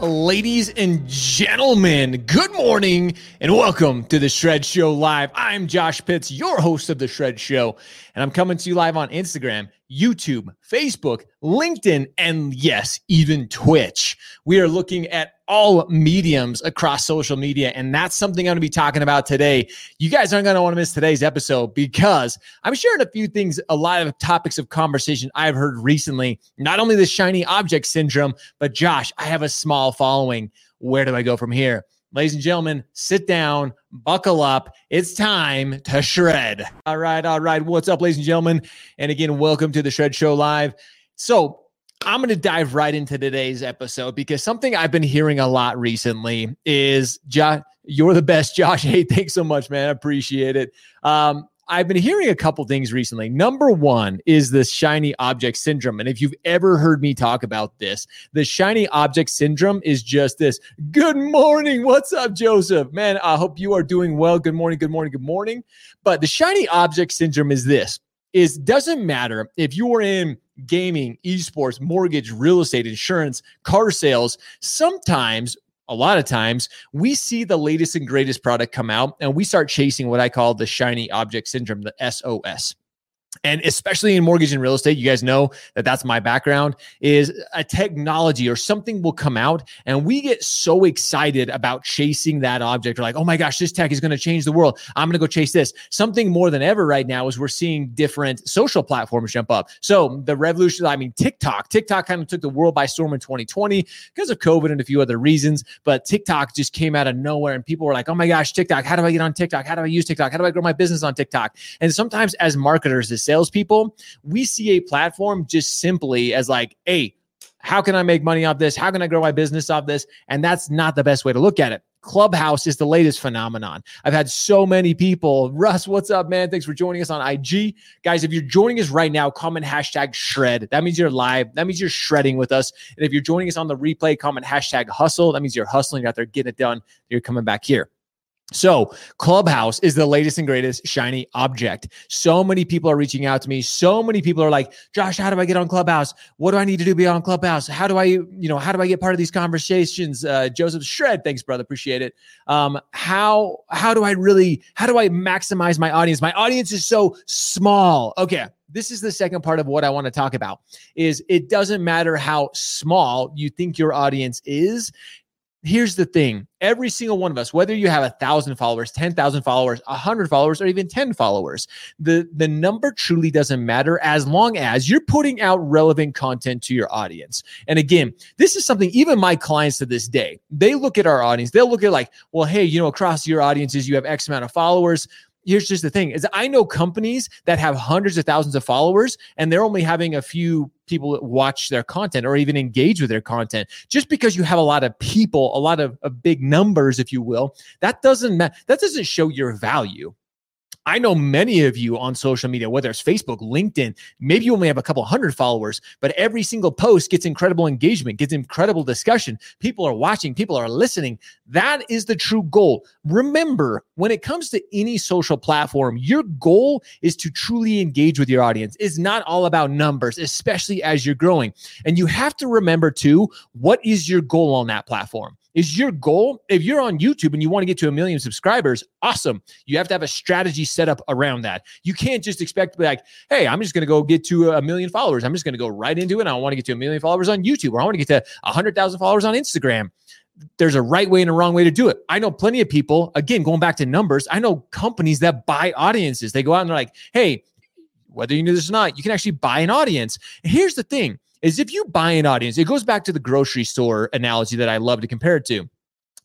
Ladies and gentlemen, good morning and welcome to the Shred Show Live. I'm Josh Pitts, your host of the Shred Show, and I'm coming to you live on Instagram, YouTube, Facebook, LinkedIn, and yes, even Twitch. We are looking at all mediums across social media, and that's something I'm going to be talking about today. You guys aren't going to want to miss today's episode because I'm sharing a few things, a lot of topics of conversation I've heard recently. Not only the shiny object syndrome, but Josh, I have a small following. Where do I go from here? Ladies and gentlemen, sit down, buckle up. It's time to shred. All right, all right. What's up, ladies and gentlemen? And again, welcome to the Shred Show Live. So, I'm going to dive right into today's episode because something I've been hearing a lot recently is Josh, you're the best, Josh. Hey, thanks so much, man. I appreciate it. Um, I've been hearing a couple things recently. Number one is the shiny object syndrome. And if you've ever heard me talk about this, the shiny object syndrome is just this good morning. What's up, Joseph? Man, I hope you are doing well. Good morning, good morning, good morning. But the shiny object syndrome is this is doesn't matter if you are in gaming, esports, mortgage, real estate, insurance, car sales, sometimes a lot of times we see the latest and greatest product come out and we start chasing what I call the shiny object syndrome, the SOS and especially in mortgage and real estate you guys know that that's my background is a technology or something will come out and we get so excited about chasing that object. Or like oh my gosh this tech is going to change the world. I'm going to go chase this. Something more than ever right now is we're seeing different social platforms jump up. So the revolution i mean tiktok tiktok kind of took the world by storm in 2020 because of covid and a few other reasons but tiktok just came out of nowhere and people were like oh my gosh tiktok how do i get on tiktok? How do i use tiktok? How do i grow my business on tiktok? And sometimes as marketers as salespeople, we see a platform just simply as like, hey, how can I make money off this? How can I grow my business off this? And that's not the best way to look at it. Clubhouse is the latest phenomenon. I've had so many people. Russ, what's up, man? Thanks for joining us on IG. Guys, if you're joining us right now, comment hashtag shred. That means you're live. That means you're shredding with us. And if you're joining us on the replay, comment hashtag hustle. That means you're hustling. Out there getting it done. You're coming back here. So, Clubhouse is the latest and greatest shiny object. So many people are reaching out to me. So many people are like, "Josh, how do I get on Clubhouse? What do I need to do to be on Clubhouse? How do I, you know, how do I get part of these conversations?" Uh, Joseph Shred, thanks, brother, appreciate it. Um, how how do I really how do I maximize my audience? My audience is so small. Okay, this is the second part of what I want to talk about. Is it doesn't matter how small you think your audience is here's the thing. Every single one of us whether you have a thousand followers 10,000 followers a 100 followers or even 10 followers the the number truly doesn't matter as long as you're putting out relevant content to your audience. And again this is something even my clients to this day they look at our audience they'll look at like well hey you know across your audiences you have x amount of followers here's just the thing is I know companies that have hundreds of thousands of followers and they're only having a few people watch their content or even engage with their content. Just because you have a lot of people, a lot of, of big numbers, if you will, that doesn't ma- that doesn't show your value. I know many of you on social media, whether it's Facebook, LinkedIn, maybe you only have a couple hundred followers, but every single post gets incredible engagement, gets incredible discussion. People are watching, people are listening. That is the true goal. Remember, when it comes to any social platform, your goal is to truly engage with your audience. It's not all about numbers, especially as you're growing. And you have to remember too, what is your goal on that platform? Is your goal, if you're on YouTube and you want to get to a million subscribers, awesome. You have to have a strategy set up around that. You can't just expect to be like, hey, I'm just going to go get to a million followers. I'm just going to go right into it. I want to get to a million followers on YouTube or I want to get to 100,000 followers on Instagram there's a right way and a wrong way to do it. I know plenty of people, again, going back to numbers, I know companies that buy audiences. They go out and they're like, hey, whether you knew this or not, you can actually buy an audience. And here's the thing is if you buy an audience, it goes back to the grocery store analogy that I love to compare it to.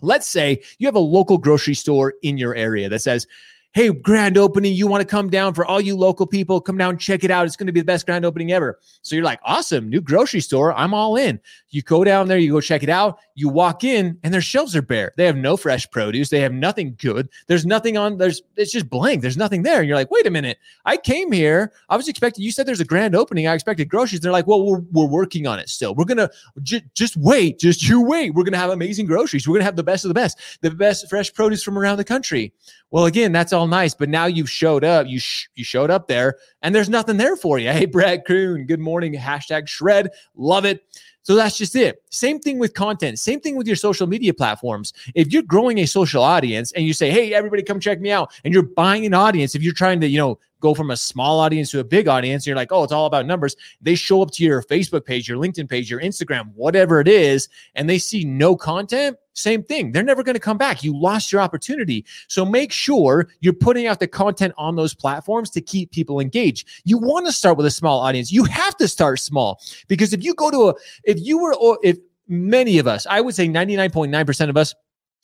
Let's say you have a local grocery store in your area that says, hey, grand opening, you want to come down for all you local people, come down, check it out. It's going to be the best grand opening ever. So you're like, awesome, new grocery store. I'm all in. You go down there, you go check it out. You walk in and their shelves are bare. They have no fresh produce. They have nothing good. There's nothing on, there's, it's just blank. There's nothing there. And you're like, wait a minute. I came here. I was expecting, you said there's a grand opening. I expected groceries. They're like, well, we're, we're working on it still. We're going to just wait. Just you wait. We're going to have amazing groceries. We're going to have the best of the best, the best fresh produce from around the country. Well, again, that's all nice, but now you've showed up. You sh- you showed up there, and there's nothing there for you. Hey, Brad Kroon, good morning. Hashtag shred, love it. So that's just it. Same thing with content. Same thing with your social media platforms. If you're growing a social audience and you say, "Hey, everybody, come check me out," and you're buying an audience, if you're trying to, you know, go from a small audience to a big audience, you're like, "Oh, it's all about numbers." They show up to your Facebook page, your LinkedIn page, your Instagram, whatever it is, and they see no content same thing. They're never going to come back. You lost your opportunity. So make sure you're putting out the content on those platforms to keep people engaged. You want to start with a small audience. You have to start small because if you go to a, if you were, if many of us, I would say 99.9% of us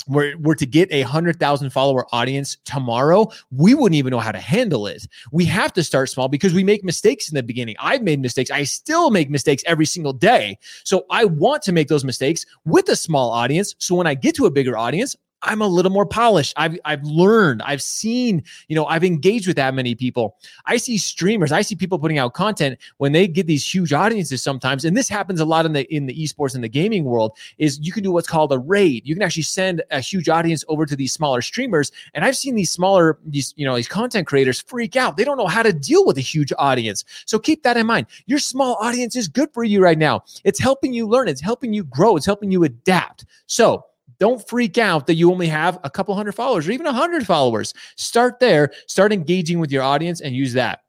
were, were to get a hundred thousand follower audience tomorrow, we wouldn't even know how to handle it. We have to start small because we make mistakes in the beginning. I've made mistakes. I still make mistakes every single day. So I want to make those mistakes with a small audience. So when I get to a bigger audience, I'm a little more polished. I've I've learned. I've seen, you know, I've engaged with that many people. I see streamers, I see people putting out content when they get these huge audiences sometimes. And this happens a lot in the in the esports and the gaming world is you can do what's called a raid. You can actually send a huge audience over to these smaller streamers. And I've seen these smaller these, you know, these content creators freak out. They don't know how to deal with a huge audience. So keep that in mind. Your small audience is good for you right now. It's helping you learn, it's helping you grow, it's helping you adapt. So don't freak out that you only have a couple hundred followers or even a hundred followers. Start there, start engaging with your audience and use that.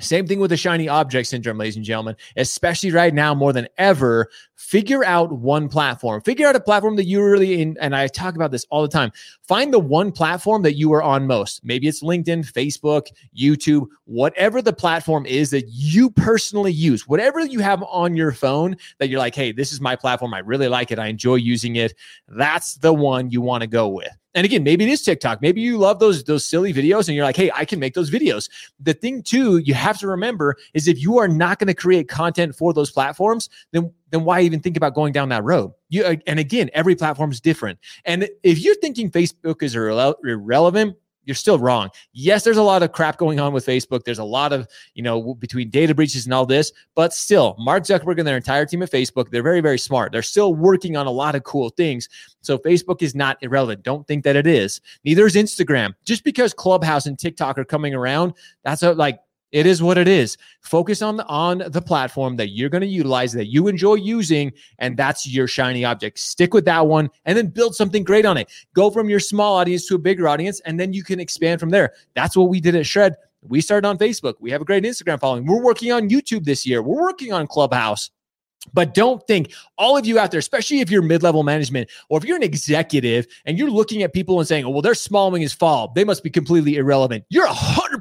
Same thing with the shiny object syndrome, ladies and gentlemen, especially right now more than ever. Figure out one platform. Figure out a platform that you're really in. And I talk about this all the time. Find the one platform that you are on most. Maybe it's LinkedIn, Facebook, YouTube, whatever the platform is that you personally use, whatever you have on your phone that you're like, hey, this is my platform. I really like it. I enjoy using it. That's the one you want to go with. And again, maybe it is TikTok. Maybe you love those those silly videos and you're like, "Hey, I can make those videos." The thing too, you have to remember is if you are not going to create content for those platforms, then then why even think about going down that road? You and again, every platform is different. And if you're thinking Facebook is irrele- irrelevant, you're still wrong. Yes, there's a lot of crap going on with Facebook. There's a lot of, you know, between data breaches and all this, but still, Mark Zuckerberg and their entire team at Facebook, they're very, very smart. They're still working on a lot of cool things. So Facebook is not irrelevant. Don't think that it is. Neither is Instagram. Just because Clubhouse and TikTok are coming around, that's a, like it is what it is. Focus on the on the platform that you're going to utilize that you enjoy using, and that's your shiny object. Stick with that one, and then build something great on it. Go from your small audience to a bigger audience, and then you can expand from there. That's what we did at Shred. We started on Facebook. We have a great Instagram following. We're working on YouTube this year. We're working on Clubhouse. But don't think all of you out there, especially if you're mid level management or if you're an executive and you're looking at people and saying, oh, well, their small wing is fall. They must be completely irrelevant. You're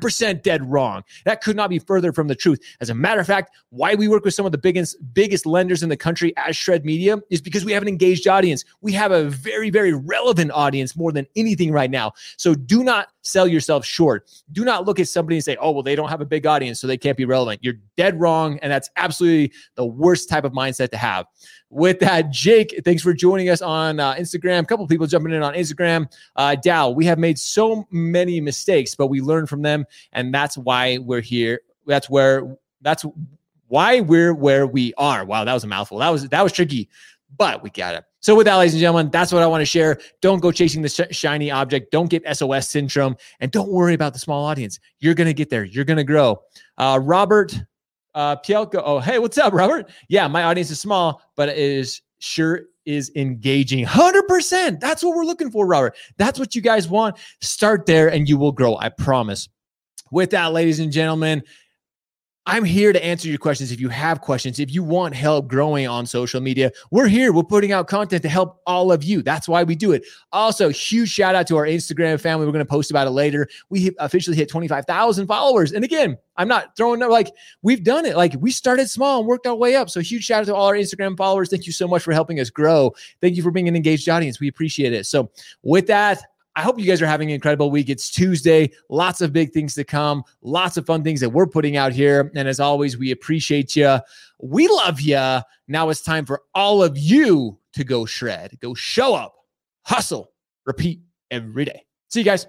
100% dead wrong. That could not be further from the truth. As a matter of fact, why we work with some of the biggest, biggest lenders in the country as Shred Media is because we have an engaged audience. We have a very, very relevant audience more than anything right now. So do not sell yourself short. Do not look at somebody and say, oh, well, they don't have a big audience, so they can't be relevant. You're dead wrong. And that's absolutely the worst type of mindset to have. With that, Jake, thanks for joining us on uh, Instagram. A couple people jumping in on Instagram. Uh, Dow, we have made so many mistakes, but we learn from them. And that's why we're here. That's where, that's why we're where we are. Wow, that was a mouthful. That was, that was tricky, but we got it. So, with that, ladies and gentlemen, that's what I want to share. Don't go chasing the sh- shiny object. Don't get SOS syndrome. And don't worry about the small audience. You're going to get there. You're going to grow. Uh, Robert uh, Pielko. Oh, hey, what's up, Robert? Yeah, my audience is small, but it is sure is engaging 100%. That's what we're looking for, Robert. That's what you guys want. Start there and you will grow. I promise. With that, ladies and gentlemen, I'm here to answer your questions. If you have questions, if you want help growing on social media, we're here. We're putting out content to help all of you. That's why we do it. Also, huge shout out to our Instagram family. We're going to post about it later. We officially hit 25,000 followers. And again, I'm not throwing up like we've done it. Like we started small and worked our way up. So huge shout out to all our Instagram followers. Thank you so much for helping us grow. Thank you for being an engaged audience. We appreciate it. So with that, I hope you guys are having an incredible week. It's Tuesday, lots of big things to come, lots of fun things that we're putting out here. And as always, we appreciate you. We love you. Now it's time for all of you to go shred, go show up, hustle, repeat every day. See you guys.